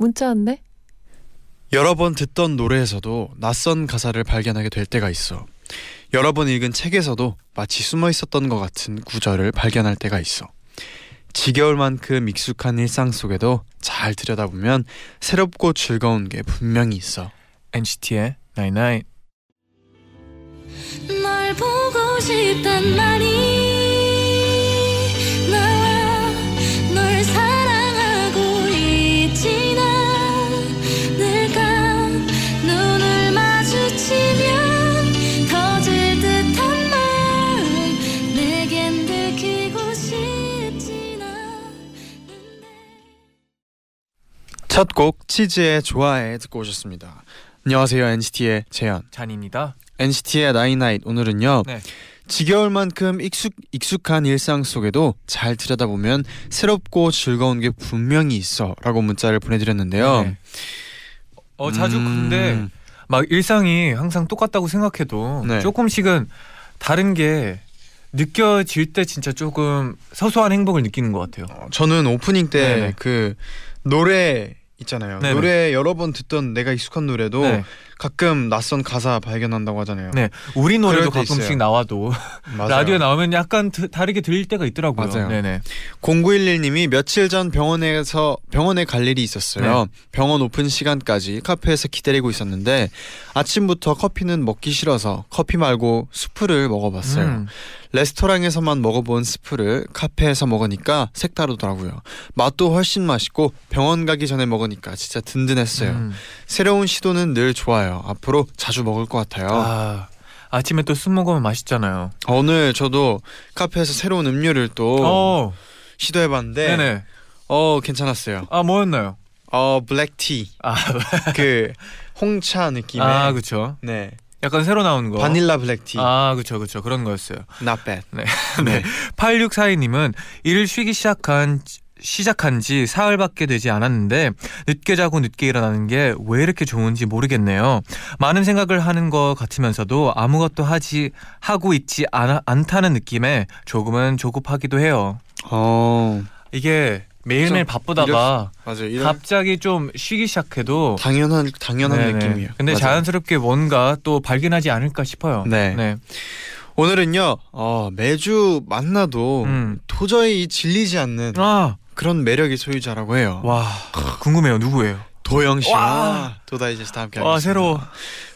문자 왔네. 여러 번 듣던 노래에서도 낯선 가사를 발견하게 될 때가 있어. 여러 번 읽은 책에서도 마치 숨어 있었던 것 같은 구절을 발견할 때가 있어. 지겨울 만큼 익숙한 일상 속에도 잘 들여다보면 새롭고 즐거운 게 분명히 있어. NCT의 Night Night. 널 보고 싶단 말 첫 곡 치즈의 좋아해 듣고 오셨습니다. 안녕하세요 NCT의 재현. 잔입니다. NCT의 나인나잇 오늘은요. 네. 지겨울 만큼 익숙 익숙한 일상 속에도 잘 들여다보면 새롭고 즐거운 게 분명히 있어 라고 문자를 보내드렸는데요. 네. 어 자주 음, 근데 막 일상이 항상 똑같다고 생각해도 네. 조금씩은 다른 게 느껴질 때 진짜 조금 소소한 행복을 느끼는 것 같아요. 어, 저는 오프닝 때 네네. 그 노래 있잖아요. 네네. 노래 여러 번 듣던 내가 익숙한 노래도 네. 가끔 낯선 가사 발견한다고 하잖아요. 네. 우리 노래도 가끔씩 있어요. 나와도. 라디오에 나오면 약간 드- 다르게 들릴 때가 있더라고요. 맞아요. 네네. 0911님이 며칠 전 병원에서 병원에 갈 일이 있었어요. 네. 병원 오픈 시간까지 카페에서 기다리고 있었는데 아침부터 커피는 먹기 싫어서 커피 말고 수프를 먹어봤어요. 음. 레스토랑에서만 먹어본 스프를 카페에서 먹으니까 색다르더라고요. 맛도 훨씬 맛있고 병원 가기 전에 먹으니까 진짜 든든했어요. 음. 새로운 시도는 늘 좋아요. 앞으로 자주 먹을 것 같아요. 아 아침에 또 술 먹으면 맛있잖아요. 오늘 저도 카페에서 새로운 음료를 또 어. 시도해봤는데 네네. 어 괜찮았어요. 아 뭐였나요? 어 블랙티 아, 그 홍차 느낌의 아 그쵸. 네 약간 새로 나오는 거. 바닐라 블랙티 아 그쵸 그쵸 그런 거였어요. not bad. 네. 네. 8642님은 일을 쉬기 시작한 시작한 지 사흘밖에 되지 않았는데 늦게 자고 늦게 일어나는 게 왜 이렇게 좋은지 모르겠네요. 많은 생각을 하는 것 같으면서도 아무것도 하지 하고 있지 않, 않다는 느낌에 조금은 조급하기도 해요. 어 이게 매일매일. 바쁘다가. 이런 갑자기 좀 쉬기 시작해도 당연한 당연한 네네. 느낌이에요. 근데 맞아요. 자연스럽게 뭔가 또 발견하지 않을까 싶어요. 네. 네. 오늘은요 어, 매주 만나도 음. 도저히 질리지 않는 아, 그런 매력의 소유자라고 해요. 와, 궁금해요. 누구예요? 도영 씨와 와. 도다이제스트 함께 와, 하겠습니다. 새로워.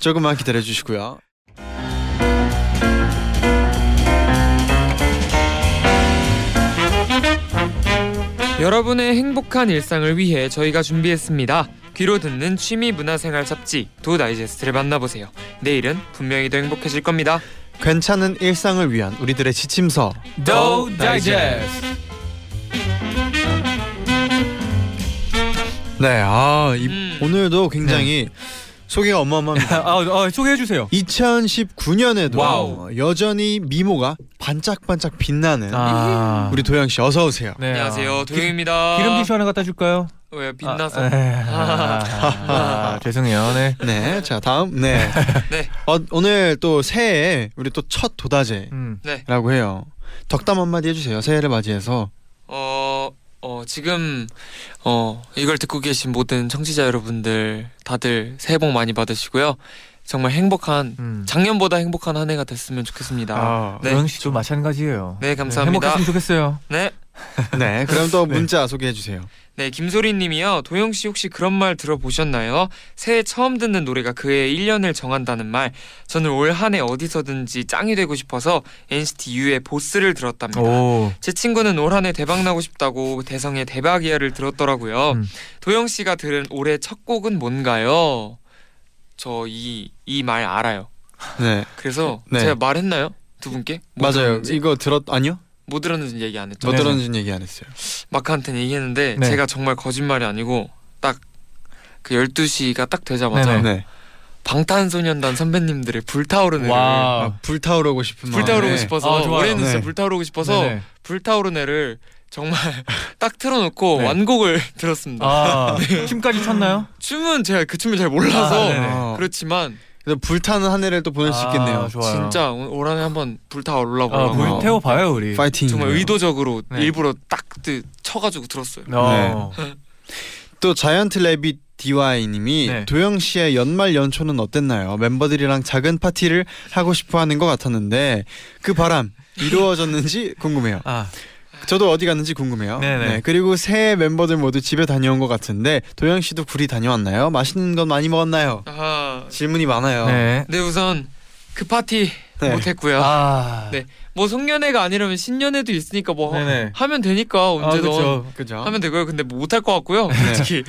조금만 기다려 주시고요. 여러분의 행복한 일상을 위해 저희가 준비했습니다. 귀로 듣는 취미 문화생활 잡지 도 다이제스트를 만나보세요. 내일은 분명히 더 행복해질 겁니다. 괜찮은 일상을 위한 우리들의 지침서 도 다이제스트. 네, 아 이, 음. 오늘도 굉장히 소개가 어마어마합니다. 아, 아 소개해 주세요. 2019년에도 wow. 여전히 미모가 반짝반짝 빛나는 아, 우리 도영 씨 어서 오세요. 네, 안녕하세요, 아, 도영입니다. 기름 티슈 하나 갖다 줄까요? 왜 빛나서? 아, 에, 아, 아, 죄송해요. 네. 네, 자 다음 네. 네. 어, 오늘 또 새해 우리 또 첫 도다제라고 음. 해요. 덕담 한마디 해주세요. 새해를 맞이해서. 어, 어 지금 어 이걸 듣고 계신 모든 청취자 여러분들 다들 새해 복 많이 받으시고요. 정말 행복한 음. 작년보다 행복한 한 해가 됐으면 좋겠습니다. 아, 네. 도영 씨도 마찬가지예요. 네, 감사합니다. 행복했으면 좋겠어요. 네. 네, 그럼 또 네. 문자 소개해 주세요. 네, 김소리 님이요. 도영 씨 혹시 그런 말 들어보셨나요? 새해 처음 듣는 노래가 그의 1년을 정한다는 말. 저는 올 한해 어디서든지 짱이 되고 싶어서 NCT U의 보스를 들었답니다. 오. 제 친구는 올 한해 대박 나고 싶다고 대성의 대박 이야를 들었더라고요. 음. 도영 씨가 들은 올해 첫 곡은 뭔가요? 저 이 이 말 알아요. 네, 그래서 네. 제가 말했나요? 두 분께? 뭐 맞아요. 들었는지? 이거 들었 아니요? 뭐 들었는지 얘기 안 했죠. 못. 들었는지 얘기 안 했어요. 마크한테는 얘기했는데 네. 제가 정말 거짓말이 아니고 딱 그 12시가 딱 되자마자 네네. 네. 방탄소년단 선배님들의 불타오르네를 와. 아, 불타오르고 싶은 불타오르고 마음에. 싶어서 아. 올해는 진짜 네. 불타오르고 싶어서 네네. 불타오르네를 정말 딱 틀어놓고 네. 완곡을 들었습니다. 아, 춤까지 췄나요? 춤은 제가 그 춤을 잘 몰라서 아. 그렇지만 그래서 불타는 한 해를 또 보낼 수 있겠네요. 아, 좋아요. 진짜 올- 올 한해 한번 불타오르려고 아, 하고 불 태워 봐요 우리. 파이팅. 정말 의도적으로 네. 일부러 딱 그- 쳐가지고 들었어요. 어. 또 자이언트 레빗 DY님이 네. 도영 씨의 연말 연초는 어땠나요? 멤버들이랑 작은 파티를 하고 싶어 하는 것 같았는데 그 바람 이루어졌는지 궁금해요. 아, 저도 어디 갔는지 궁금해요. 네네. 네, 그리고 새 멤버들 모두 집에 다녀온 것 같은데 도영 씨도 구리 다녀왔나요? 맛있는 건 많이 먹었나요? 아, 질문이 많아요. 네. 네 우선 그 파티 네. 못했고요. 아, 네. 뭐 송년회가 아니라면 신년회도 있으니까 뭐 네네. 하면 되니까 아, 언제든 그렇죠. 그죠? 하면 되고요. 근데 뭐 못할 것 같고요. 솔직히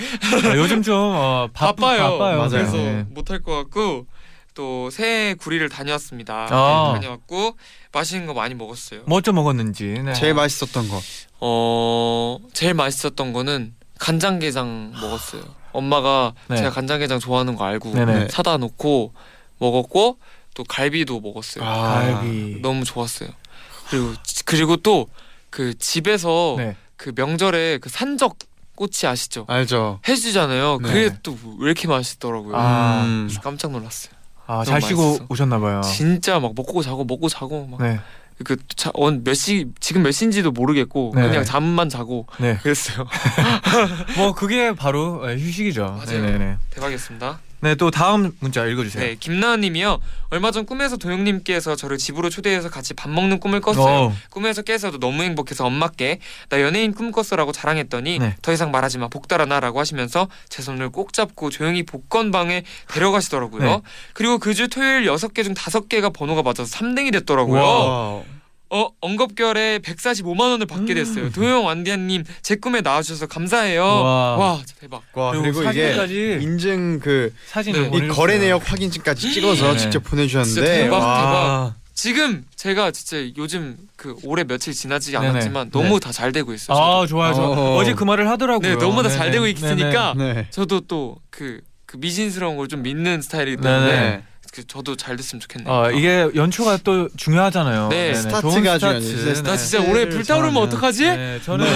아, 요즘 좀 어, 바쁘, 바빠요. 바빠요. 맞아요. 그래서 네. 못할 것 같고 또 새해 구리를 다녀왔습니다. 아. 네, 다녀왔고 맛있는 거 많이 먹었어요. 뭐좀 먹었는지. 네. 제일 맛있었던 거. 어 제일 맛있었던 거는 간장게장 먹었어요. 엄마가 네. 제가 간장게장 좋아하는 거 알고 네네. 사다 놓고 먹었고 또 갈비도 먹었어요. 아. 갈비. 너무 좋았어요. 그리고 그리고 또 그 집에서 네. 그 명절에 그 산적 꼬치 아시죠? 알죠. 해주잖아요. 네. 그게 또 왜 이렇게 맛있더라고요. 아. 음. 깜짝 놀랐어요. 아, 잘 쉬고. 오셨나 봐요. 진짜 막 먹고 자고 먹고 자고 네. 막그몇 시 지금 몇 시인지도 모르겠고 네. 그냥 잠만 자고 네. 그랬어요. 뭐 그게 바로 예, 휴식이죠. 맞아요. 네네네. 대박이었습니다. 네, 또 다음 문자 읽어 주세요. 네, 김나은님이요. 얼마 전 꿈에서 도영님께서 저를 집으로 초대해서 같이 밥 먹는 꿈을 꿨어요. 꿈에서 깨서도 너무 행복해서 엄마께 나 연예인 꿈 꿨어라고 자랑했더니 네. 더 이상 말하지 마 복달아나라고 하시면서 제 손을 꼭 잡고 조용히 복권방에 데려가시더라고요. 네. 그리고 그 주 토요일 6개 중 5개가 번호가 맞아서 3등이 됐더라고요. 와. 어 엉겁결에 145만 원을 받게 음. 됐어요. 도영 완디아님 제 꿈에 나와주셔서 감사해요. 와. 와, 대박. 와 그리고 그리고, 이게 사진까지 인증 그 이 사진을 네. 보내주세요. 거래 내역 확인증까지 찍어서 네. 직접 보내주셨는데 진짜 대박, 와. 지금 제가 진짜 요즘 그 올해 며칠 지나지 네네. 않았지만 너무 다 잘 되고 있어요. 아, 좋아요. 저 어. 어제 그 말을 하더라고요. 네, 너무 다잘 네네. 되고 있으니까 네. 저도 또 그 그 미신스러운 걸 좀 믿는 스타일이기 때문에 네네. 그 저도 잘 됐으면 좋겠네요. 어, 이게 연초가 또 중요하잖아요. 네, 네네. 스타트가 좋은 중요하죠. 스타트. 나 네. 진짜 올해 불타오르면. 어떡하지? 네, 저는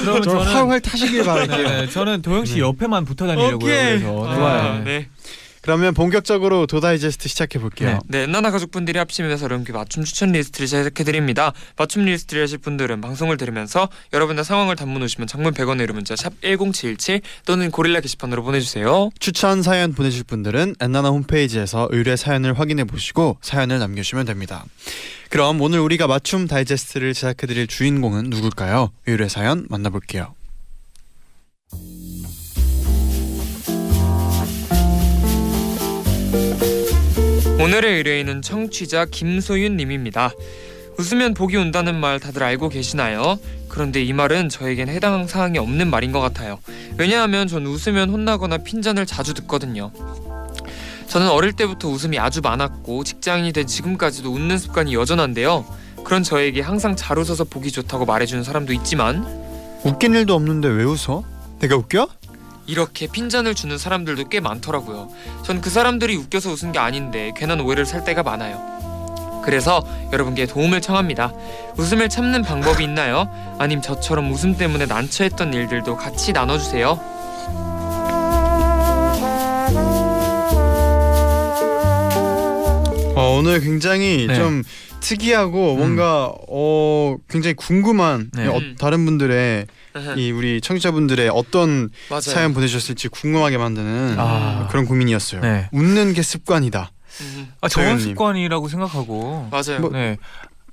그러면 저는 활활 타시길 바랄게요. 네, 저는 도영 씨 네. 옆에만 붙어 다니려고요. 오케이. 그래서 아, 좋아요. 네. 그러면 본격적으로 도다이제스트 시작해 볼게요. 네, 엔나나 가족분들이 합치면서 여러분께 맞춤 추천 리스트를 제작해 드립니다. 맞춤 리스트를 하실 분들은 방송을 들으면서 여러분의 상황을 단문 50원 장문 100원의 유료 문자 샵 #1077 또는 고릴라 게시판으로 보내주세요. 추천 사연 보내실 분들은 엔나나 홈페이지에서 의뢰 사연을 확인해 보시고 사연을 남겨주시면 됩니다. 그럼 오늘 우리가 맞춤 다이제스트를 제작해 드릴 주인공은 누굴까요? 의뢰 사연 만나볼게요. 오늘의 의뢰인은 청취자 김소윤 님입니다. 웃으면 복이 온다는 말 다들 알고 계시나요? 그런데 이 말은 저에겐 해당 사항이 없는 말인 것 같아요. 왜냐하면 전 웃으면 혼나거나 핀잔을 자주 듣거든요. 저는 어릴 때부터 웃음이 아주 많았고 직장인이 된 지금까지도 웃는 습관이 여전한데요. 그런 저에게 항상 잘 웃어서 보기 좋다고 말해주는 사람도 있지만 웃긴 일도 없는데 왜 웃어? 내가 웃겨? 이렇게 핀잔을 주는 사람들도 꽤 많더라고요. 전 그 사람들이 웃겨서 웃은 게 아닌데 괜한 오해를 살 때가 많아요. 그래서 여러분께 도움을 청합니다. 웃음을 참는 방법이 있나요? 아님 저처럼 웃음 때문에 난처했던 일들도 같이 나눠주세요. 어, 오늘 굉장히 네. 좀 특이하고 뭔가 어 굉장히 궁금한 네. 어, 다른 분들의 이 우리 청취자분들의 어떤 맞아요. 사연 보내주셨을지 궁금하게 만드는 아. 그런 고민이었어요. 네. 웃는 게 습관이다. 음, 아, 좋은. 습관이라고 생각하고. 맞아요. 뭐- 네.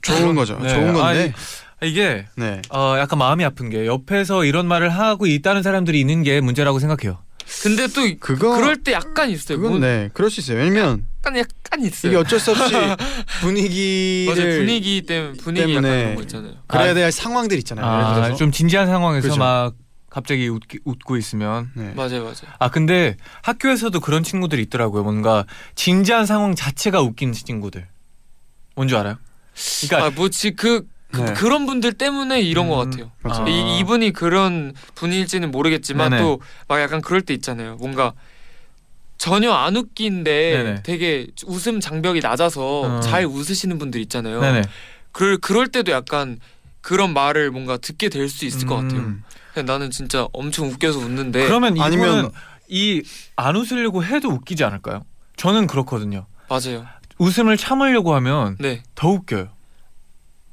좋은 거죠. 네. 좋은 건데. 아니, 이게 네. 어, 약간 마음이 아픈 게 옆에서 이런 말을 하고 있다는 사람들이 있는 게 문제라고 생각해요. 근데 또 그거 그럴 때 약간 있어요. 그건 뭐 네 그럴 수 있어요. 왜냐면 약간 약간 있어요. 이게 어쩔 수 없이 분위기를 맞아요. 분위기 때문에 분위기 약간 때문에 그런 거 있잖아요. 그래야 아, 될 상황들 있잖아요. 예를 아, 들어서. 좀 진지한 상황에서 그죠. 막 갑자기 웃, 웃고 있으면 네. 맞아요, 맞아요. 아 근데 학교에서도 그런 친구들이 있더라고요. 뭔가 진지한 상황 자체가 웃긴 친구들. 뭔지 알아요? 그러니까 아, 뭐지 그 네. 그런 분들 때문에 이런 것 음, 같아요. 맞아. 아. 이, 이분이 그런 분일지는 모르겠지만 네 네. 또 막 약간 그럴 때 있잖아요. 뭔가 전혀 안 웃긴데 네네. 되게 웃음 장벽이 낮아서 어. 잘 웃으시는 분들 있잖아요. 네네. 그 그럴 때도 약간 그런 말을 뭔가 듣게 될 수 있을 것 같아요. 음. 그냥 나는 진짜 엄청 웃겨서 웃는데 그러면 이분은 아니면- 이 안 웃으려고 해도 웃기지 않을까요? 저는 그렇거든요. 맞아요. 웃음을 참으려고 하면 네. 더 웃겨요.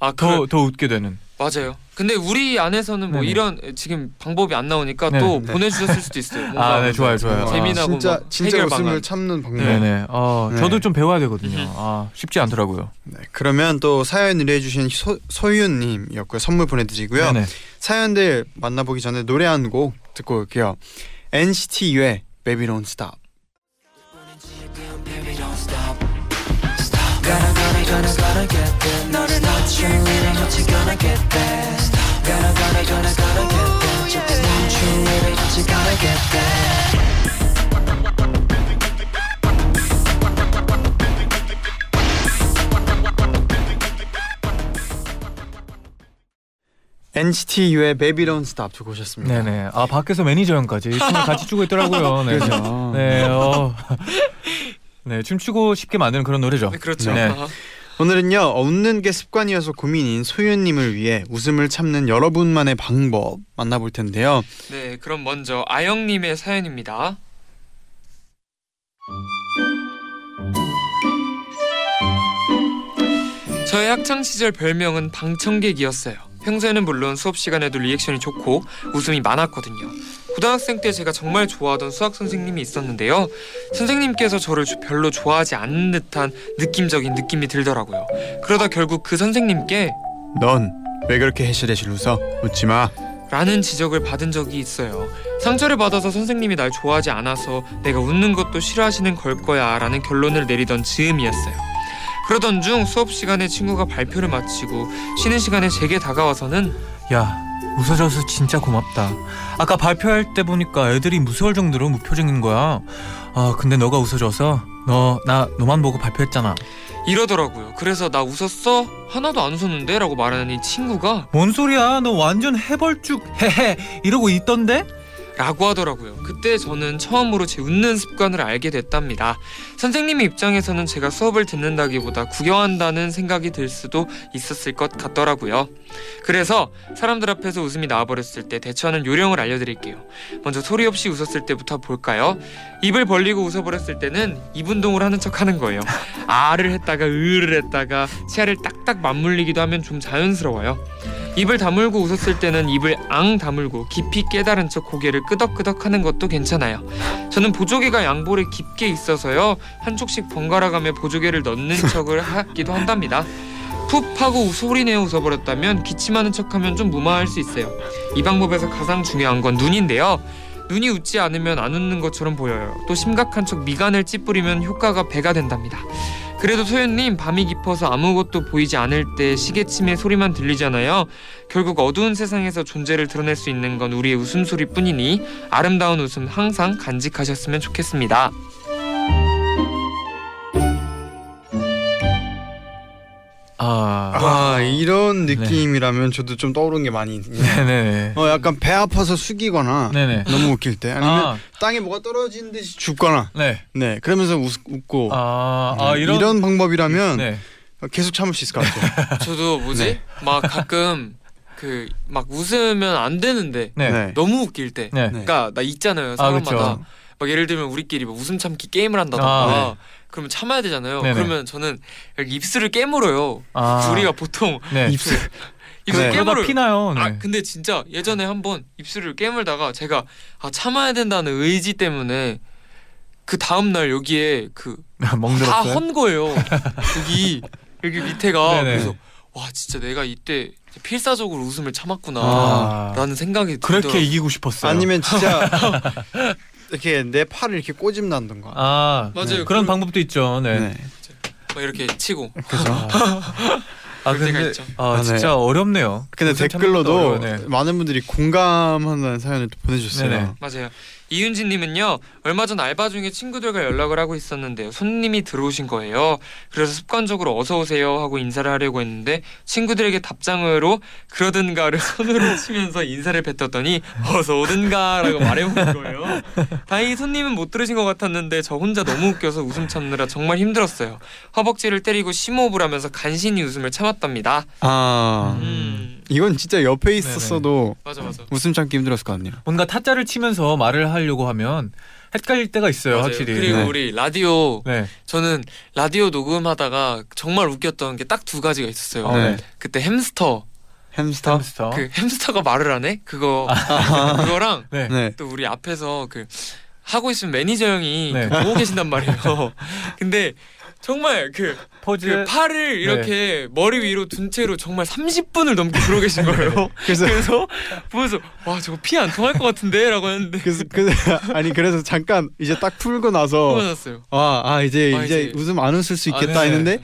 아, 더그더 웃게 되는. 맞아요. 근데 우리 안에서는 뭐 네네. 이런 지금 방법이 안 나오니까 네, 또 네. 보내주셨을 수도 있어요. 아, 네, 좋아요, 좋아요. 아, 재미나고 진짜 뭐 진짜 해결 웃음을 방안. 참는 방법. 네네. 어, 네. 저도 좀 배워야 되거든요. 음. 아, 쉽지 않더라고요. 네, 그러면 또 사연 의뢰해주신 소, 소윤님이었고요. 선물 보내드리고요. 네네. 사연들 만나보기 전에 노래 한 곡 듣고 올게요. NCT U의 Baby Don't Stop. Don't gotta gonna gotta get there 너를 놓치면 어찌 gonna get there Stop Gotta gotta gonna gotta get there 절대 멈추면 어찌 gotta get there NCT U의 Baby Don't Stop 듣고 오셨습니다. 네네. 아 밖에서 매니저 형까지 춤을 같이 추고 있더라고요. 네. 그죠? 네. 어. 네, 춤추고 싶게 만드는 그런 노래죠. 네, 그렇죠. 네. 아, 오늘은요 웃는 게 습관이어서 고민인 소윤님을 위해 웃음을 참는 여러분만의 방법 만나볼 텐데요. 네, 그럼 먼저 아영님의 사연입니다. 저의 학창 시절 별명은 방청객이었어요. 평소에는 물론 수업 시간에도 리액션이 좋고 웃음이 많았거든요. 고등학생 때 제가 정말 좋아하던 수학 선생님이 있었는데요. 선생님께서 저를 조- 별로 좋아하지 않는 듯한 느낌적인 느낌이 들더라고요. 그러다 결국 그 선생님께 넌 왜 그렇게 해실해실 웃어? 웃지 마. 라는 지적을 받은 적이 있어요. 상처를 받아서 선생님이 날 좋아하지 않아서 내가 웃는 것도 싫어하시는 걸 거야 라는 결론을 내리던 즈음이었어요. 그러던 중 수업 시간에 친구가 발표를 마치고 쉬는 시간에 제게 다가와서는 야, 웃어줘서 진짜 고맙다. 아까 발표할 때 보니까 애들이 무서울 정도로 무표정인 거야. 아, 근데 너가 웃어줘서 너 나 너만 보고 발표했잖아. 이러더라고요. 그래서 나 웃었어? 하나도 안 웃었는데? 라고 말하는 이 친구가 뭔 소리야? 너 완전 해벌쭉 헤헤 이러고 있던데? 라고 하더라고요. 그때 저는 처음으로 제 웃는 습관을 알게 됐답니다. 선생님의 입장에서는 제가 수업을 듣는다기보다 구경한다는 생각이 들 수도 있었을 것 같더라고요. 그래서 사람들 앞에서 웃음이 나와버렸을 때 대처하는 요령을 알려드릴게요. 먼저 소리 없이 웃었을 때부터 볼까요? 입을 벌리고 웃어버렸을 때는 입 운동을 하는 척 하는 거예요. 아를 했다가 으를 했다가 치아를 딱딱 맞물리기도 하면 좀 자연스러워요. 입을 다물고 웃었을 때는 입을 앙 다물고 깊이 깨달은 척 고개를 끄덕끄덕 하는 것도 괜찮아요. 저는 보조개가 양볼에 깊게 있어서요. 한쪽씩 번갈아가며 보조개를 넣는 척을 하기도 한답니다. 푹 하고 소리 내어 웃어버렸다면 기침하는 척하면 좀 무마할 수 있어요. 이 방법에서 가장 중요한 건 눈인데요. 눈이 웃지 않으면 안 웃는 것처럼 보여요. 또 심각한 척 미간을 찌푸리면 효과가 배가 된답니다. 그래도 소연님 밤이 깊어서 아무것도 보이지 않을 때 시계침의 소리만 들리잖아요. 결국 어두운 세상에서 존재를 드러낼 수 있는 건 우리의 웃음소리뿐이니 아름다운 웃음 항상 간직하셨으면 좋겠습니다. 아, 아 이런 느낌이라면 저도 좀 떠오른 게 많이 있네요. 네네. 어 약간 배 아파서 숙이거나 네네. 너무 웃길 때 아니면 아, 땅에 뭐가 떨어지는 듯이 죽거나 네. 네 그러면서 웃, 웃고 아, 아 네, 이런, 이런 방법이라면 네. 계속 참을 수 있을 것 같아요. 저도 뭐지? 네. 막 가끔 그 막 웃으면 안 되는데 네. 네. 네. 너무 웃길 때. 네. 그러니까 나 있잖아요 아, 사람마다. 막 예를 들면 우리끼리 뭐 웃음 참기 게임을 한다던가 아, 그러면 참아야 되잖아요. 네네. 그러면 저는 여기 입술을 깨물어요. 아, 우리가 보통 네. 입술 입술 네. 깨물어요. 피나요. 네. 아 근데 진짜 예전에 한번 입술을 깨물다가 제가 아 참아야 된다는 의지 때문에 그 다음 날 여기에 그다 멍들었어요. 헌 거예요. 여기 여기 밑에가 네네. 그래서 와 진짜 내가 이때 필사적으로 웃음을 참았구나 아. 라는 생각이 그렇게 들더라고요. 이기고 싶었어요. 아니면 진짜 이렇게 내 팔을 이렇게 꼬집난던가. 아, 맞아요. 그런 그- 방법도 있죠. 네. 네. 막 이렇게 치고 그죠. 아 그럴 때가 근데 있죠. 아 아, 네. 진짜 어렵네요. 근데 댓글로도 어려워요. 네. 많은 분들이 공감하는 사연을 또 보내주셨어요. 네네. 맞아요. 이윤진님은요 얼마 전 알바 중에 친구들과 연락을 하고 있었는데요. 손님이 들어오신 거예요. 그래서 습관적으로 어서 오세요 하고 인사를 하려고 했는데 친구들에게 답장으로 그러든가를 손으로 치면서 인사를 뱉었더니 어서 오든가라고 말해보는 거예요. 다행히 손님은 못 들으신 것 같았는데 저 혼자 너무 웃겨서 웃음 참느라 정말 힘들었어요. 허벅지를 때리고 심호흡을 하면서 간신히 웃음을 참았답니다. 아. 음 이건 진짜 옆에 있었어도 맞아 맞아 웃음 참기 힘들었을 것 같네요. 뭔가 타자를 치면서 말을 하려고 하면 헷갈릴 때가 있어요, 맞아요. 확실히. 그리고 네. 우리 라디오 네. 저는 라디오 녹음하다가 정말 웃겼던 게 딱 두 가지가 있었어요. 네. 그때 햄스터 햄스터. 햄스터. 그 햄스터가 말을 하네 그거 그거랑 네. 네. 또 우리 앞에서 그 하고 있으면 매니저 형이 네. 그 보고 계신단 말이에요. 근데 정말 그, 포즈. 그 팔을 이렇게 머리 위로 둔 채로 정말 30분을 넘게 그러고 계신 거예요. 그래서 그래서 보면서 와 저거 피 안 통할 것 같은데라고 했는데 그래서 그 아니 그래서 잠깐 이제 딱 풀고 나서. 아, 아 이제 아, 이제 이제- 웃음 안 웃을 수 있겠다 아, 네. 했는데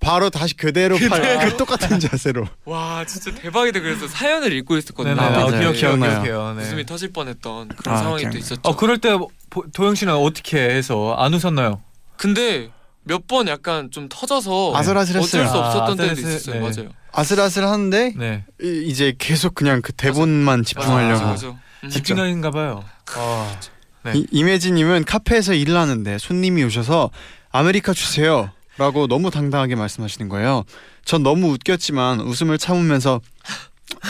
바로 다시 그대로 팔, 그 똑같은 자세로. 와 진짜 대박이다. 그래서 사연을 읽고 있었거든요. 네네. 아, 아. 기억해요, 기억나요. 기억해요. 네. 웃음이 터질 뻔했던 그런 아, 상황이 또. 있었죠. 어, 그럴 때 보- 도영 씨는 어떻게 해서 안 웃었나요? 근데 몇 번 약간 좀 터져서 아슬아슬했어요. 어쩔 수 없었던 아, 때도 아슬아슬- 있었어요. 네. 맞아요. 아슬아슬한데 네. 이- 이제 계속 그냥 그 대본만 집중하려고. 맞아, 맞아. 음. 집중력인가 봐요. 아. 네. 이, 이매진님은 카페에서 일을 하는데 손님이 오셔서 아메리카 주세요 라고 너무 당당하게 말씀하시는 거예요. 전 너무 웃겼지만 웃음을 참으면서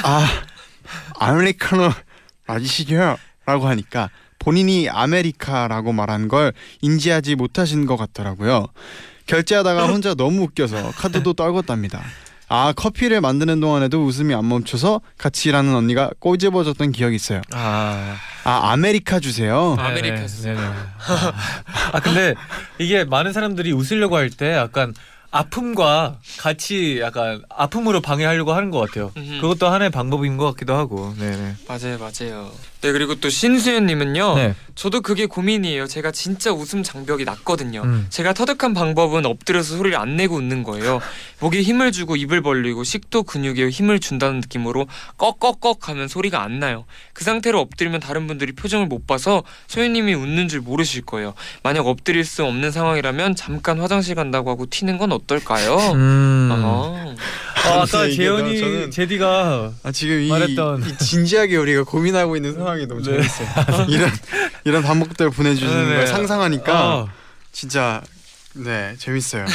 아 아메리카노 맞으시죠 라고 하니까 본인이 아메리카라고 말한 걸 인지하지 못하신 것 같더라고요. 결제하다가 혼자 너무 웃겨서 카드도 떨궜답니다. 아 커피를 만드는 동안에도 웃음이 안 멈춰서 같이 일하는 언니가 꼬집어줬던 기억이 있어요. 아. 아 아메리카 주세요. 아, 아메리카 네네, 주세요. 네네. 아, 아 근데 이게 많은 사람들이 웃으려고 할 때 약간 아픔과 같이 약간 아픔으로 방해하려고 하는 것 같아요. 음흠. 그것도 하나의 방법인 것 같기도 하고. 네네. 맞아요, 맞아요. 네 그리고 또 신수연님은요. 네. 저도 그게 고민이에요. 제가 진짜 웃음 장벽이 낮거든요. 음. 제가 터득한 방법은 엎드려서 소리를 안 내고 웃는 거예요. 목에 힘을 주고 입을 벌리고 식도 근육에 힘을 준다는 느낌으로 꺽꺽꺽 하면 소리가 안 나요. 그 상태로 엎드리면 다른 분들이 표정을 못 봐서 소연님이 웃는 줄 모르실 거예요. 만약 엎드릴 수 없는 상황이라면 잠깐 화장실 간다고 하고 튀는 건 어떨까요? 음. 어. 아, 아까 재현이 저는- 제디가 아 지금 이, 말했던- 이 진지하게 우리가 고민하고 있는 상황이 너무 네. 재밌어요. 이런 이런 반복들 보내주시는 네네. 걸 상상하니까 아, 진짜 네 재밌어요.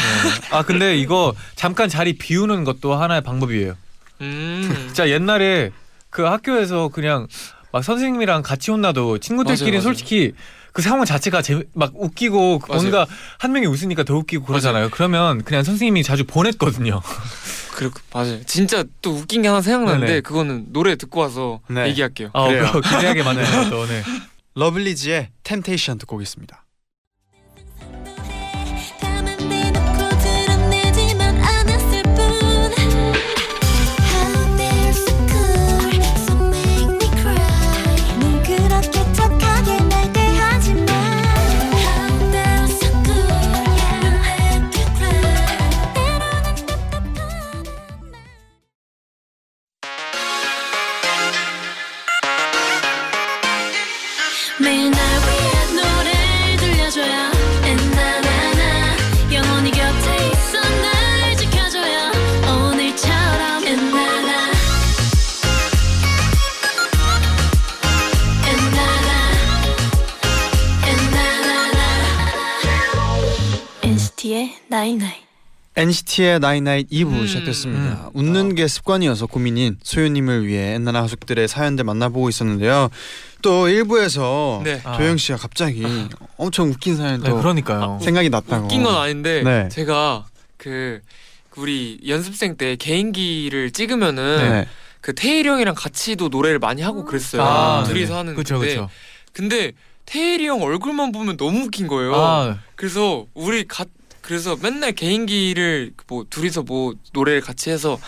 아 근데 이거 잠깐 자리 비우는 것도 하나의 방법이에요. 음. 진짜 옛날에 그 학교에서 그냥 막 선생님이랑 같이 혼나도 친구들끼리 맞아요, 맞아요. 솔직히 그 상황 자체가 재미, 막 웃기고 맞아요. 뭔가 한 명이 웃으니까 더 웃기고 그러잖아요. 그러면 그냥 선생님이 자주 보냈거든요. 그리고 맞아요. 진짜 또 웃긴 게 하나 생각나는데 네네. 그거는 노래 듣고 와서 네. 얘기할게요. 아, 그래요. 기대하게 만드는 것도 네. 러블리즈의 템테이션 듣고 오겠습니다. NCT의 나인나잇 2부 음. 시작됐습니다. 웃는 게 습관이어서 고민인 소유님을 위해 엔나나 가족들의 사연들 만나보고 있었는데요. 또 1부에서 네. 아. 조영 씨가 갑자기 엄청 웃긴 사연 네, 또 그러니까요. 생각이 났다고. 웃긴 건 아닌데 네. 제가 그 우리 연습생 때 개인기를 찍으면은 네. 그 태일 형이랑 같이도 노래를 많이 하고 그랬어요. 아, 둘이서. 하는 그쵸 건데 그쵸. 근데 태일이 형 얼굴만 보면 너무 웃긴 거예요. 아 그래서 우리 가 그래서 맨날 개인기를 뭐 둘이서 뭐 노래를 같이 해서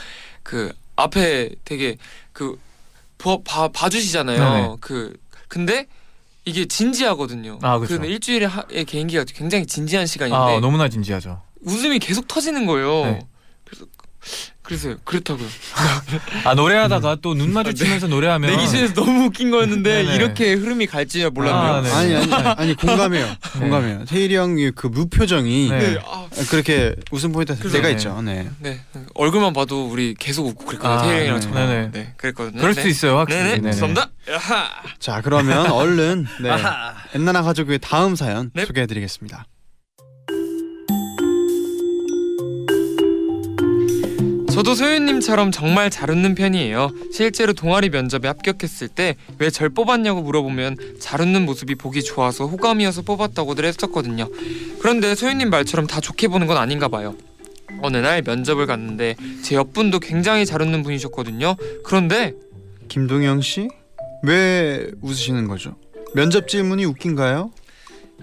그 앞에 되게 그 봐, 봐, 봐주시잖아요. 네네. 그 근데 이게 진지하거든요. 아. 근데 일주일에 하의 개인기가 굉장히 진지한 시간인데 아 너무나 진지하죠. 웃음이 계속 터지는 거예요. 네. 그래서 그래서요. 그렇다고요. 아 노래하다가 또 눈 마주치면서 노래하면 내 기준에서 너무 웃긴 거였는데 네네. 이렇게 흐름이 갈지 몰랐네요. 아, 네. 아니 아니 아니 공감해요. 공감해요. 태일이 형의 그 무표정이 네. 네, 아, 그렇게 웃음 포인트 될 그래서 때가 네. 있죠. 네. 네. 얼굴만 봐도 우리 계속 웃고 그랬거든요. 아, 태일 형이랑 네. 저랑. 네네. 네. 그랬거든요. 그럴 네. 수 있어요 확실히. 네네. 감사합니다. 자 그러면 얼른 네. 엔나나 가족의 다음 사연 네. 소개해드리겠습니다. 저도 소윤님처럼 정말 잘 웃는 편이에요. 실제로 동아리 면접에 합격했을 때 왜 절 뽑았냐고 물어보면 잘 웃는 모습이 보기 좋아서 호감이어서 뽑았다고들 했었거든요. 그런데 소윤님 말처럼 다 좋게 보는 건 아닌가 봐요. 어느 날 면접을 갔는데 제 옆분도 굉장히 잘 웃는 분이셨거든요. 그런데 김동영 씨? 왜 웃으시는 거죠? 면접 질문이 웃긴가요?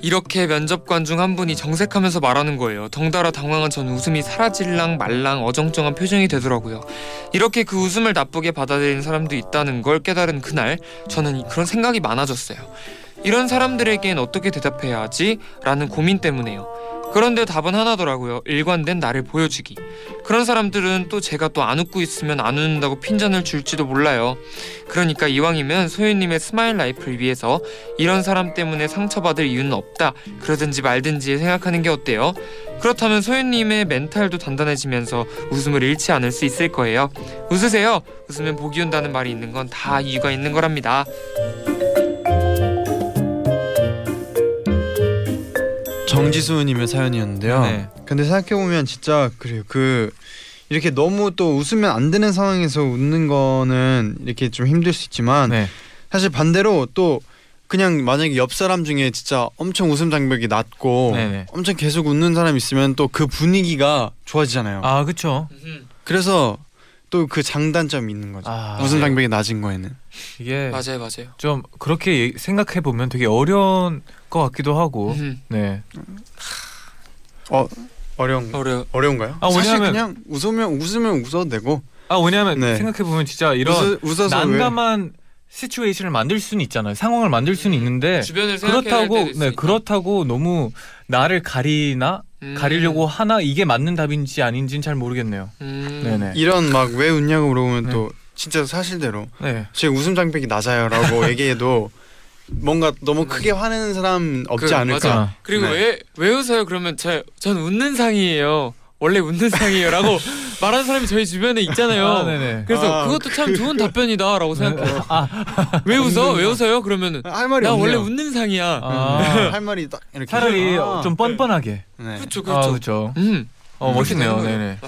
이렇게 면접관 중 한 분이 정색하면서 말하는 거예요. 덩달아 당황한 전 웃음이 사라질랑 말랑 어정쩡한 표정이 되더라고요. 이렇게 그 웃음을 나쁘게 받아들이는 사람도 있다는 걸 깨달은 그날 저는 그런 생각이 많아졌어요. 이런 사람들에겐 어떻게 대답해야 하지? 라는 고민 때문에요. 그런데 답은 하나더라고요. 일관된 나를 보여주기. 그런 사람들은 또 제가 또 안 웃고 있으면 안 웃는다고 핀잔을 줄지도 몰라요. 그러니까 이왕이면 소윤님의 smile life를 위해서 이런 사람 때문에 상처받을 이유는 없다. 그러든지 말든지 생각하는 게 어때요? 그렇다면 소윤님의 멘탈도 단단해지면서 웃음을 잃지 않을 수 있을 거예요. 웃으세요. 웃으면 복이 온다는 말이 있는 건 다 이유가 있는 거랍니다. 정지수님의 사연이었는데요. 네. 근데 생각해 보면 진짜 그래요. 그 이렇게 너무 또 웃으면 안 되는 상황에서 웃는 거는 이렇게 좀 힘들 수 있지만 네. 사실 반대로 또 그냥 만약에 옆 사람 중에 진짜 엄청 웃음 장벽이 낮고 네네. 엄청 계속 웃는 사람 있으면 또 그 분위기가 좋아지잖아요. 아 그렇죠. 그래서 또 그 장단점이 있는 거죠. 아, 웃음 맞아요. 장벽이 낮은 거에는. 이게 맞아요, 맞아요. 좀 그렇게 생각해 보면 되게 어려운 것 같기도 하고. 음, 네. 어 어려운 어려. 어려운가요? 아, 사실 왜냐하면- 그냥 웃으면 웃으면 웃어도 되고 아 왜냐하면 네. 생각해 보면 진짜 이런 웃어, 난감한 시츄에이션을 만들 수는 있잖아요. 상황을 만들 수는 있는데 주변을 생각해야 그렇다고 때도 네 있으니까. 그렇다고 너무 나를 가리나 음, 가리려고 하나 이게 맞는 답인지 아닌지는 잘 모르겠네요. 음, 네네. 이런 막 왜 웃냐고 물어보면 네. 또 진짜 사실대로 네. 제 웃음 장벽이 낮아요라고 얘기해도 뭔가 너무 크게 화내는 사람 없지 그, 않을까. 맞아. 그리고 네. 왜 왜 웃어요? 그러면 저, 전 웃는 상이에요. 원래 웃는 상이에요라고 말하는 사람이 저희 주변에 있잖아요. 아, 네네. 그래서 아, 그것도 참 좋은 답변이다라고 생각해요. 아, 왜 웃어? 왜 웃어요? 그러면은 할 말이 나 없네요. 원래 웃는 상이야. 아. 할 말이 딱 이렇게. 차라리 아. 좀 뻔뻔하게. 네. 그렇죠, 아, 그렇죠. 그렇죠. 음, 어, 멋있네요. 네네.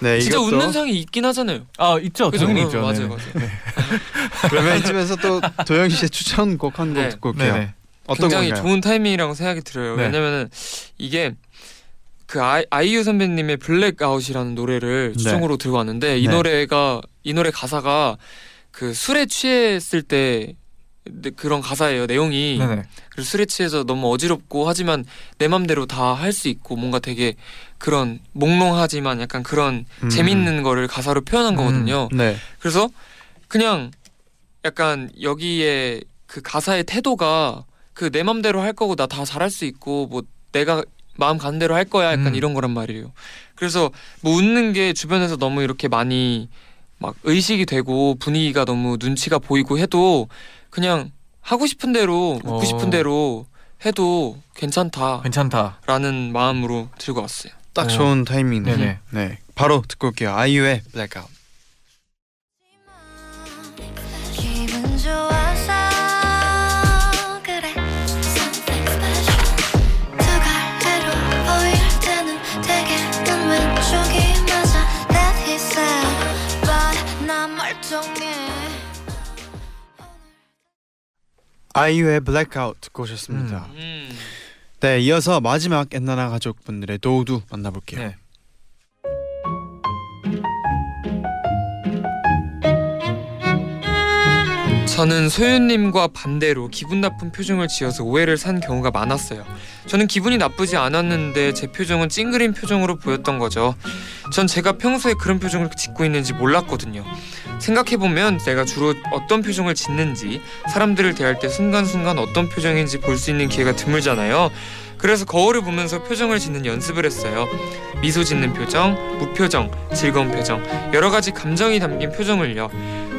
네, 진짜 이것도 웃는 상이 있긴 하잖아요. 아, 있죠. 그죠? 당연히 어, 있죠. 맞아요. 맞아요. 그러면 이쯤에서 또 도영 씨의 추천곡 한곡 네. 듣고 올게요. 네네. 어떤 굉장히 건가요? 좋은 타이밍이라고 생각이 들어요. 네. 왜냐면은 이게 그 아이, 아이유 선배님의 Black Out이라는 노래를 네. 추천으로 들고 왔는데 이 네. 노래가 이 노래 가사가 그 술에 취했을 때 네, 그런 가사예요 내용이 네네. 그리고 술에 취해서 너무 어지럽고 하지만 내 맘대로 다 할 수 있고 뭔가 되게 그런 몽롱하지만 약간 그런 음. 재밌는 거를 가사로 표현한 음. 거거든요. 네. 그래서 그냥 약간 여기에 그 가사의 태도가 그 내 맘대로 할 거고 나 다 잘할 수 있고 뭐 내가 마음 가는 대로 할 거야 약간 음. 이런 거란 말이에요. 그래서 뭐 웃는 게 주변에서 너무 이렇게 많이 막 의식이 되고 분위기가 너무 눈치가 보이고 해도 그냥 하고 싶은 대로 웃고 어. 싶은 대로 해도 괜찮다라는 괜찮다. 마음으로 들고 왔어요. 딱 어. 좋은 타이밍이네요. 네네. 네. 바로 듣고 올게요. 아이유의 블 아이유의 Black Out 듣고 오셨습니다. 음. 네, 이어서 마지막 엔나나 가족분들의 노하우도 만나볼게요. 네. 저는 소윤님과 반대로 기분 나쁜 표정을 지어서 오해를 산 경우가 많았어요. 저는 기분이 나쁘지 않았는데 제 표정은 찡그린 표정으로 보였던 거죠. 전 제가 평소에 그런 표정을 짓고 있는지 몰랐거든요. 생각해보면 내가 주로 어떤 표정을 짓는지 사람들을 대할 때 순간순간 어떤 표정인지 볼 수 있는 기회가 드물잖아요. 그래서 거울을 보면서 표정을 짓는 연습을 했어요. 미소 짓는 표정, 무표정, 즐거운 표정, 여러 가지 감정이 담긴 표정을요.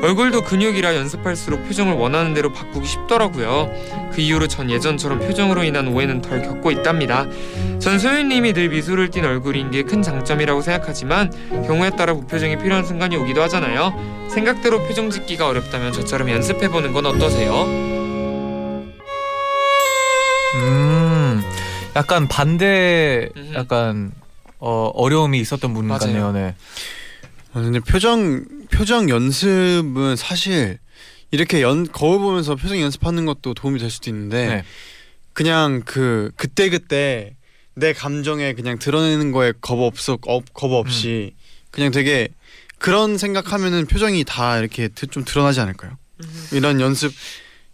얼굴도 근육이라 연습할수록 표정을 원하는 대로 바꾸기 쉽더라고요. 그 이후로 전 예전처럼 표정으로 인한 오해는 덜 겪고 있답니다. 전 소윤님이 늘 미소를 띤 얼굴인 게 큰 장점이라고 생각하지만 경우에 따라 무표정이 필요한 순간이 오기도 하잖아요. 생각대로 표정 짓기가 어렵다면 저처럼 연습해보는 건 어떠세요? 약간 반대, 음흠. 약간 어 어려움이 있었던 분. 같네요. 네. 어, 근데 표정 표정 연습은 사실 이렇게 연 거울 보면서 표정 연습하는 것도 도움이 될 수도 있는데 네. 그냥 그 그때 그때 내 감정에 그냥 드러내는 거에 겁 없어 겁, 겁 없이 그냥 되게 그런 생각하면은 표정이 다 이렇게 드- 좀 드러나지 않을까요? 이런 연습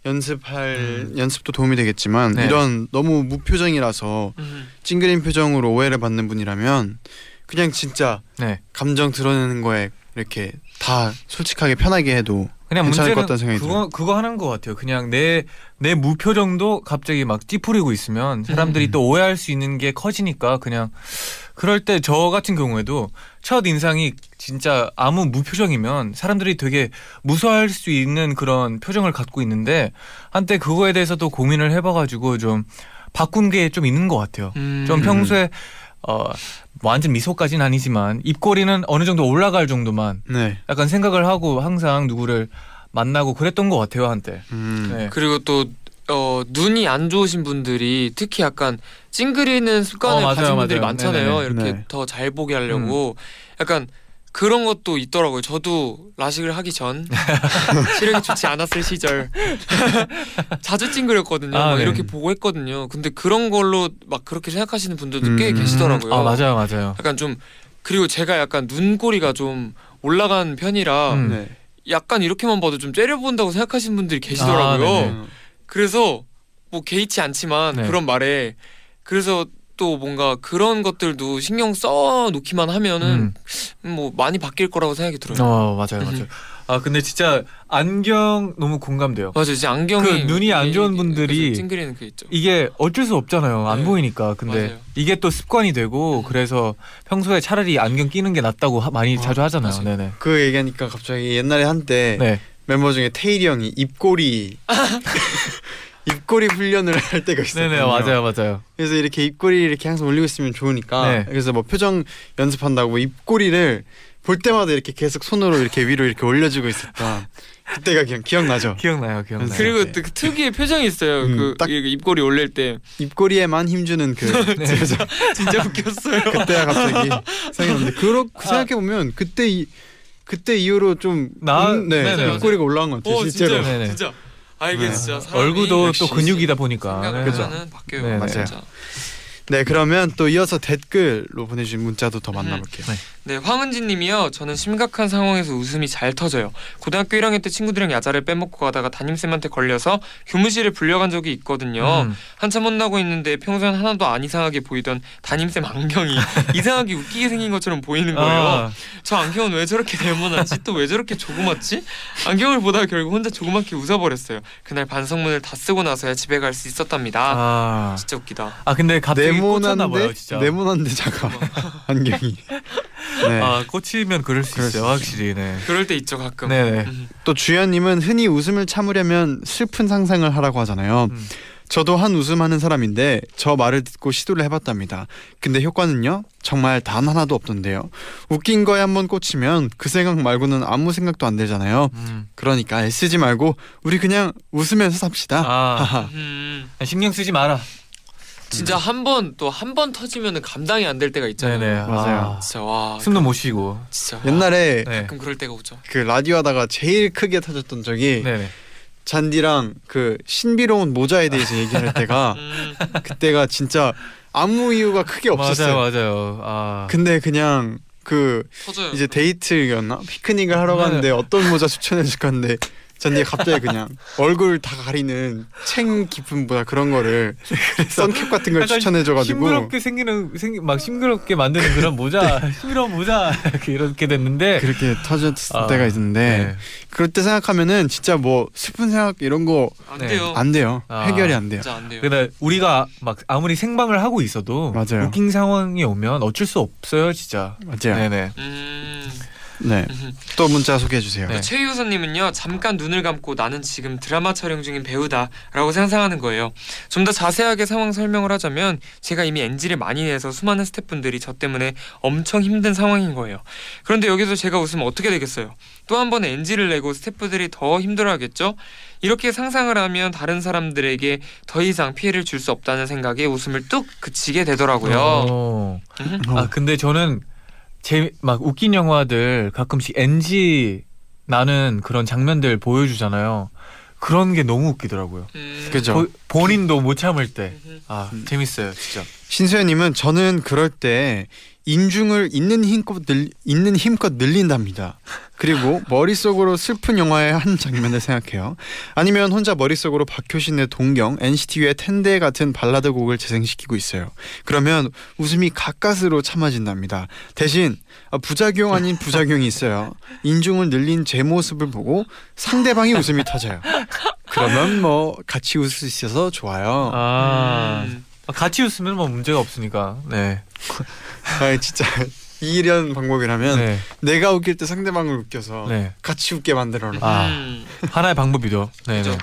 연습할 연습도 도움이 되겠지만 네. 이런 너무 무표정이라서 음. 찡그린 표정으로 오해를 받는 분이라면 그냥 진짜 네. 감정 드러내는 거에 이렇게 다 솔직하게 편하게 해도 그냥 괜찮을 것 같다는 생각이 그거 들어요. 그거 하는 것 같아요. 그냥 내 내 무표정도 갑자기 막 찌푸리고 있으면 사람들이 음. 또 오해할 수 있는 게 커지니까 그냥 그럴 때 저 같은 경우에도 첫 인상이 진짜 아무 무표정이면 사람들이 되게 무서워할 수 있는 그런 표정을 갖고 있는데 한때 그거에 대해서도 고민을 해봐가지고 좀 바꾼 게 좀 있는 것 같아요. 음. 좀 평소에 어 완전 미소까지는 아니지만 입꼬리는 어느 정도 올라갈 정도만 네. 약간 생각을 하고 항상 누구를 만나고 그랬던 것 같아요 한때. 음. 네. 그리고 또 어, 눈이 안 좋으신 분들이 특히 약간 찡그리는 습관을 어, 맞아요, 가진 분들이 맞아요. 많잖아요. 네네네. 이렇게 네. 더 잘 보게 하려고 약간 그런 것도 있더라고요. 저도 라식을 하기 전 시력이 좋지 않았을 시절 자주 찡그렸거든요. 아, 막 네. 이렇게 보고 했거든요. 근데 그런 걸로 막 그렇게 생각하시는 분들도 꽤 음. 계시더라고요. 아 맞아요 맞아요. 약간 좀 그리고 제가 약간 눈꼬리가 좀 올라간 편이라 음. 네. 약간 이렇게만 봐도 좀 째려본다고 생각하시는 분들이 계시더라고요. 아, 네네. 음. 그래서 뭐 개의치 않지만 네. 그런 말에 그래서 또 뭔가 그런 것들도 신경 써 놓기만 하면은 음. 뭐 많이 바뀔 거라고 생각이 들어요. 어 맞아요 맞아요. 아 근데 진짜 안경 너무 공감돼요. 맞아요. 이제 안경이 그 눈이 안 좋은 분들이 찡그리는 그 있죠. 이게 어쩔 수 없잖아요. 안 네. 보이니까. 근데 맞아요. 이게 또 습관이 되고 음. 그래서 평소에 차라리 안경 끼는 게 낫다고 하- 많이 어, 자주 하잖아요. 맞아요. 네네. 그 얘기하니까 갑자기 옛날에 한때 네. 멤버 중에 테일이 형이 입꼬리 입꼬리 훈련을 할 때가 있어요. 네네 맞아요 맞아요. 그래서 이렇게 입꼬리 이렇게 항상 올리고 있으면 좋으니까 네. 그래서 뭐 표정 연습한다고 입꼬리를 볼 때마다 이렇게 계속 손으로 이렇게 위로 이렇게 올려주고 있었던 그때가 그냥 기억나죠. 기억나요 기억나요. 그리고 네. 또그 특유의 표정이 있어요. 음, 그 딱- 이- 입꼬리 올릴 때 입꼬리에만 힘주는 그 표정. 진짜 웃겼어요. 그때가 갑자기 생각났는데 그렇 아. 생각해 보면 그때 이 그때 이후로 좀 나- 음, 네, 네네, 입꼬리가 올라온 것 같아요. 오 실제로. 진짜 네네. 진짜. 아 이게 네. 진짜 사람이 얼굴도 역시 또 근육이다 보니까. 생각을 네. 그죠. 하면은 바뀌어요. 네네. 맞아요. 진짜. 네 그러면 또 이어서 댓글로 보내주신 문자도 음. 더 만나볼게요. 네. 네, 황은진 님이요. 저는 심각한 상황에서 웃음이 잘 터져요. 고등학교 1학년 때 친구들이랑 야자를 빼먹고 가다가 담임쌤한테 걸려서 교무실에 불려간 적이 있거든요. 음. 한참 혼나고 있는데 평소엔 하나도 안 이상하게 보이던 담임쌤 안경이 이상하게 웃기게 생긴 것처럼 보이는 거예요. 아, 저 안경은 왜 저렇게 네모나지? 또 왜 저렇게 조그맣지? 안경을 보다가 결국 혼자 조그맣게 웃어버렸어요. 그날 반성문을 다 쓰고 나서야 집에 갈 수 있었답니다. 아. 진짜 웃기다. 아 근데 갑자기 꽂혔나 봐요 네모난데 진짜. 네모난데 작아 안경이. 네. 아 꽂히면 그럴 수 그럴 수 있어요 확실히. 네. 그럴 때 있죠 가끔. 네네. 음. 또 주연님은 흔히 웃음을 참으려면 슬픈 상상을 하라고 하잖아요. 음. 저도 한 웃음 하는 사람인데 저 말을 듣고 시도를 해봤답니다. 근데 효과는요? 정말 단 하나도 없던데요. 웃긴 거에 한번 꽂히면 그 생각 말고는 아무 생각도 안 들잖아요. 음. 그러니까 애쓰지 말고 우리 그냥 웃으면서 삽시다. 아. 음. 신경 쓰지 마라. 진짜 한 번 또 한 번 터지면은 감당이 안 될 때가 있잖아요. 네네. 맞아요. 아, 진짜 와 숨도 못 쉬고. 진짜 와, 옛날에 네. 가끔 그럴 때가 오죠. 그 라디오 하다가 제일 크게 터졌던 적이 네네. 잔디랑 그 신비로운 모자에 대해서 얘기할 때가 음, 그때가 진짜 아무 이유가 크게 없었어요. 맞아요 맞아요. 아. 근데 그냥 그 터져요. 이제 데이트였나 피크닉을 하러 네. 갔는데 어떤 모자 추천해 줄 건데 잔디가 갑자기 그냥 얼굴 다 가리는 챙 깊은 뭐야 그런 거를 선캡 같은 걸 추천해줘가지고 싱그럽게 생기는 생, 막 싱그럽게 만드는 그런 모자 싱그러운 모자 이렇게 됐는데 그렇게 터졌을 아, 때가 있는데 네. 그럴 때 생각하면은 진짜 뭐 슬픈 생각 이런 거안안 네. 돼요. 돼요 아. 해결이 안 돼요 진짜 안 돼요. 근데 우리가 막 아무리 생방을 하고 있어도 맞아요. 웃긴 상황이 오면 어쩔 수 없어요 진짜 맞아요 네네 음. 네 또 문자 소개해 주세요 네. 최유선님은요 잠깐 눈을 감고 나는 지금 드라마 촬영 중인 배우다라고 상상하는 거예요. 좀 더 자세하게 상황 설명을 하자면 제가 이미 NG를 많이 내서 수많은 스태프분들이 저 때문에 엄청 힘든 상황인 거예요. 그런데 여기서 제가 웃으면 어떻게 되겠어요? 또 한 번에 NG를 내고 스태프들이 더 힘들어하겠죠? 이렇게 상상을 하면 다른 사람들에게 더 이상 피해를 줄 수 없다는 생각에 웃음을 뚝 그치게 되더라고요. 어. 아 근데 저는 제 막 웃긴 영화들 가끔씩 NG 나는 그런 장면들 보여주잖아요. 그런 게 너무 웃기더라고요. 음. 그죠 보- 본인도 못 참을 때. 음. 아 음. 재밌어요 진짜. 신수연님은 저는 그럴 때 인중을 있는 힘껏 늘 있는 힘껏 늘린답니다. 그리고 머릿속으로 슬픈 영화의 한 장면을 생각해요. 아니면 혼자 머릿속으로 박효신의 동경, NCT U의 텐데 같은 발라드 곡을 재생시키고 있어요. 그러면 웃음이 가까스로 참아진답니다. 대신 아, 부작용 아닌 부작용이 있어요. 인중을 늘린 제 모습을 보고 상대방이 웃음이 터져요. 그러면 뭐 같이 웃을 수 있어서 좋아요. 아 음. 같이 웃으면 뭐 문제가 없으니까. 네. 아 진짜 이런 방법이라면 네. 내가 웃길 때 상대방을 웃겨서 네. 같이 웃게 만들어라. 아. 음. 하나의 방법이죠. 네. 그죠. 네.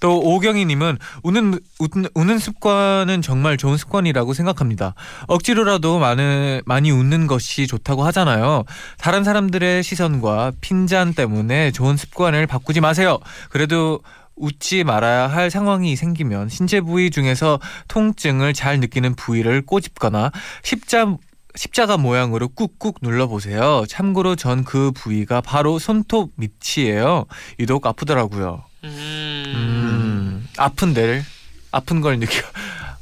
또 오경희님은 우는, 웃는 우는 습관은 정말 좋은 습관이라고 생각합니다. 억지로라도 많은 많이 웃는 것이 좋다고 하잖아요. 다른 사람들의 시선과 핀잔 때문에 좋은 습관을 바꾸지 마세요. 그래도 웃지 말아야 할 상황이 생기면 신체 부위 중에서 통증을 잘 느끼는 부위를 꼬집거나 십자 십자가 모양으로 꾹꾹 눌러보세요. 참고로 전 그 부위가 바로 손톱 밑이에요. 유독 아프더라고요. 음. 음, 아픈 데를 아픈 걸 느껴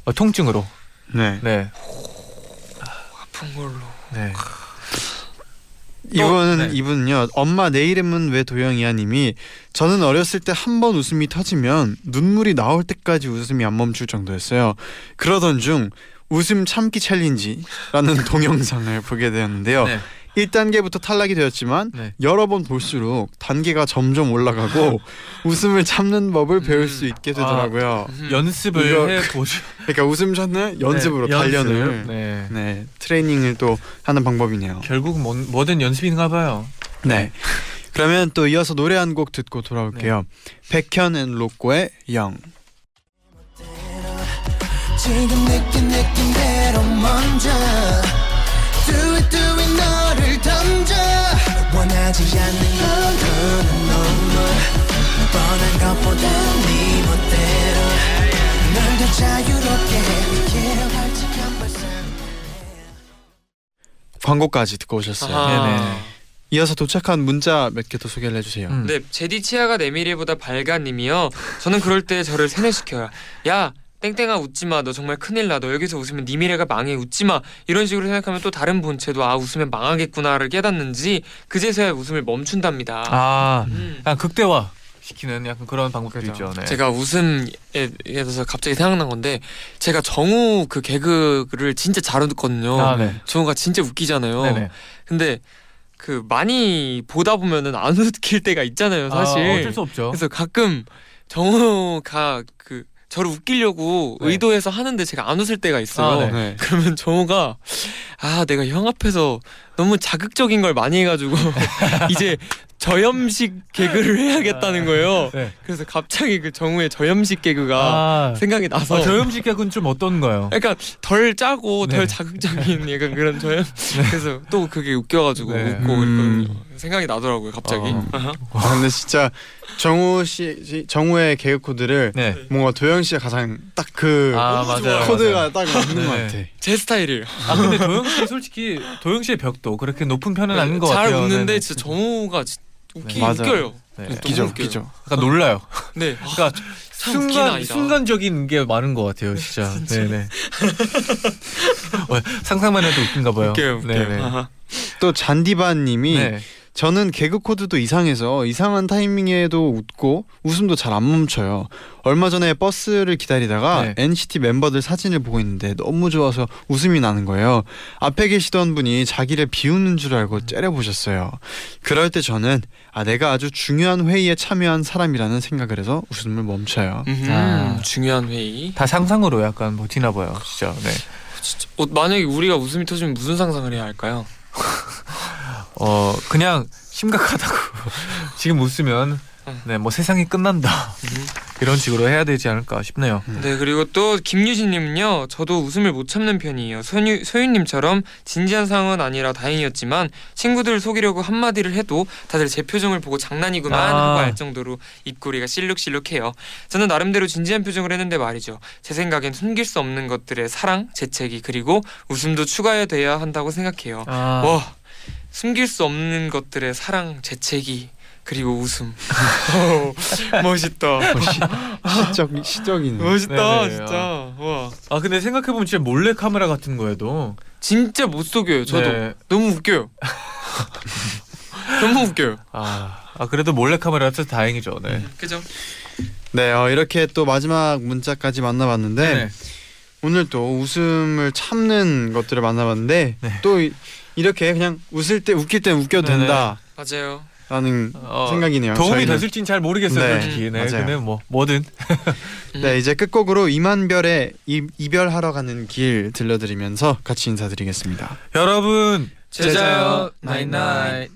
어, 통증으로. 네. 네, 아픈 걸로. 네. 이분은 네. 이분은요. 엄마 내 이름은 왜 도영이야님이 저는 어렸을 때 한 번 웃음이 터지면 눈물이 나올 때까지 웃음이 안 멈출 정도였어요. 그러던 중 웃음 참기 챌린지라는 동영상을 보게 되었는데요. 네. 1단계부터 탈락이 되었지만 네. 여러 번 볼수록 단계가 점점 올라가고 웃음을 참는 법을 배울 음. 수 있게 되더라고요. 음. 연습을 이거- 해 보죠. 그러니까 웃음 찾는 연습으로 네, 단련을 연습. 네. 네 트레이닝을 또 하는 방법이네요. 결국 뭐, 뭐든 연습인가 봐요. 네. 그러면 또 이어서 노래 한 곡 듣고 돌아올게요. 백현 and 로꼬의 Young. 지금 느낀 느낌대로 먼저 Do it do it 너를 던져 원하지 않는 건 눈물 뻔한 것보다 네 멋대로 널 더 자유롭게 이기려 발칙한 발상 광고까지 듣고 오셨어요. 아하. 네네. 이어서 도착한 문자 몇 개 더 소개를 해주세요. 음. 네, 제디 치아가 내 미래보다 밝아 님이요. 저는 그럴 때 저를 세뇌시켜요. 야, 땡땡아 웃지 마. 너 정말 큰일 나. 너 여기서 웃으면 네 미래가 망해. 웃지 마. 이런 식으로 생각하면 또 다른 본체도 아 웃으면 망하겠구나를 깨닫는지 그제서야 웃음을 멈춘답니다. 아, 음. 약간 극대화 시키는 약간 그런 방법도 그죠. 있죠. 네. 제가 웃음에 대해서 갑자기 생각난 건데 제가 정우 그 개그를 진짜 잘 웃거든요. 아, 네. 정우가 진짜 웃기잖아요. 네네. 근데 그 많이 보다 보면은 안 웃길 때가 있잖아요, 사실. 아, 어쩔 수 없죠. 그래서 가끔 정우가 그 저를 웃기려고 네. 의도해서 하는데 제가 안 웃을 때가 있어요. 아, 네. 네. 그러면 정우가 아 내가 형 앞에서 너무 자극적인 걸 많이 해가지고 이제 저염식 개그를 해야겠다는 거예요. 네. 그래서 갑자기 그 정우의 저염식 개그가 아, 생각이 나서 아, 저염식 객은 좀 어떤가요? 약간 덜 짜고 덜 네. 자극적인 약간 그런 저염 그래서 또 그게 웃겨가지고 네. 웃고 음. 그랬거든요. 생각이 나더라고요 갑자기. 어. 아, 근데 진짜 정우 씨, 씨- 정우의 개그 코드를 네. 뭔가 도영 씨가 가장 딱그 아, 맞아요. 코드가 맞아요. 딱 맞는 것 네. 같아. 제 스타일이에요. 아 근데 도영 씨 솔직히 도영 씨의 벽도 그렇게 높은 편은 아닌 것 잘 같아요. 웃는데 네, 네. 진짜 정우가 진- 웃기 맞아요. 웃겨요. 네. 웃기죠, 웃겨요. 웃기죠. 약간 놀라요. 네. 그러니까 참 웃긴 순간. 순간적인 게 많은 것 같아요, 진짜. 네네. 어, 상상만 해도 웃긴가 봐요. 웃겨요, 웃겨요. 네네. 아하. 또 잔디바님이 네. 저는 개그 코드도 이상해서 이상한 타이밍에도 웃고 웃음도 잘 안 멈춰요. 얼마 전에 버스를 기다리다가 네. NCT 멤버들 사진을 보고 있는데 너무 좋아서 웃음이 나는 거예요. 앞에 계시던 분이 자기를 비웃는 줄 알고 째려보셨어요. 그럴 때 저는 아 내가 아주 중요한 회의에 참여한 사람이라는 생각을 해서 웃음을 멈춰요. 음, 아. 중요한 회의. 다 상상으로 약간 버티나 봐요. 진짜. 네. 진짜. 어, 만약에 우리가 웃음이 터지면 무슨 상상을 해야 할까요? 어 그냥 심각하다고. 지금 웃으면 음. 네뭐 세상이 끝난다. 이런 식으로 해야 되지 않을까 싶네요. 네 그리고 또 김유진님은요 저도 웃음을 못 참는 편이에요. 소유, 소유님처럼 진지한 상황은 아니라 다행이었지만 친구들 속이려고 한마디를 해도 다들 제 표정을 보고 장난이구만 아. 하고 알 정도로 입꼬리가 실룩실룩해요. 저는 나름대로 진지한 표정을 했는데 말이죠. 제 생각엔 숨길 수 없는 것들의 사랑, 재채기 그리고 웃음도 추가해야 한다고 생각해요. 아, 와 숨길 수 없는 것들의 사랑, 재채기 그리고 웃음 멋있다 시적 시적이네. 멋있다 네네. 진짜 와 아 근데 생각해 보면 진짜 몰래 카메라 같은 거에도 진짜 못 속여요 저도 네. 너무 웃겨요 너무 웃겨요 아, 아 그래도 몰래 카메라라서 다행이죠. 네. 그죠 네, 어, 이렇게 또 마지막 문자까지 만나봤는데 네. 오늘 또 웃음을 참는 것들을 만나봤는데 네. 또 이, 이렇게 그냥 웃을 때 웃길 때 웃겨도 네네. 맞아요 된다라는 어, 생각이네요. 도움이 저희는. 됐을진 잘 모르겠어요. 네, 솔직히. 네. 맞아요. 근데 뭐 뭐든 네, 이제 끝곡으로 이만별의 이, 이별하러 가는 길 들려드리면서 같이 인사드리겠습니다. 여러분 제자요 나잇나잇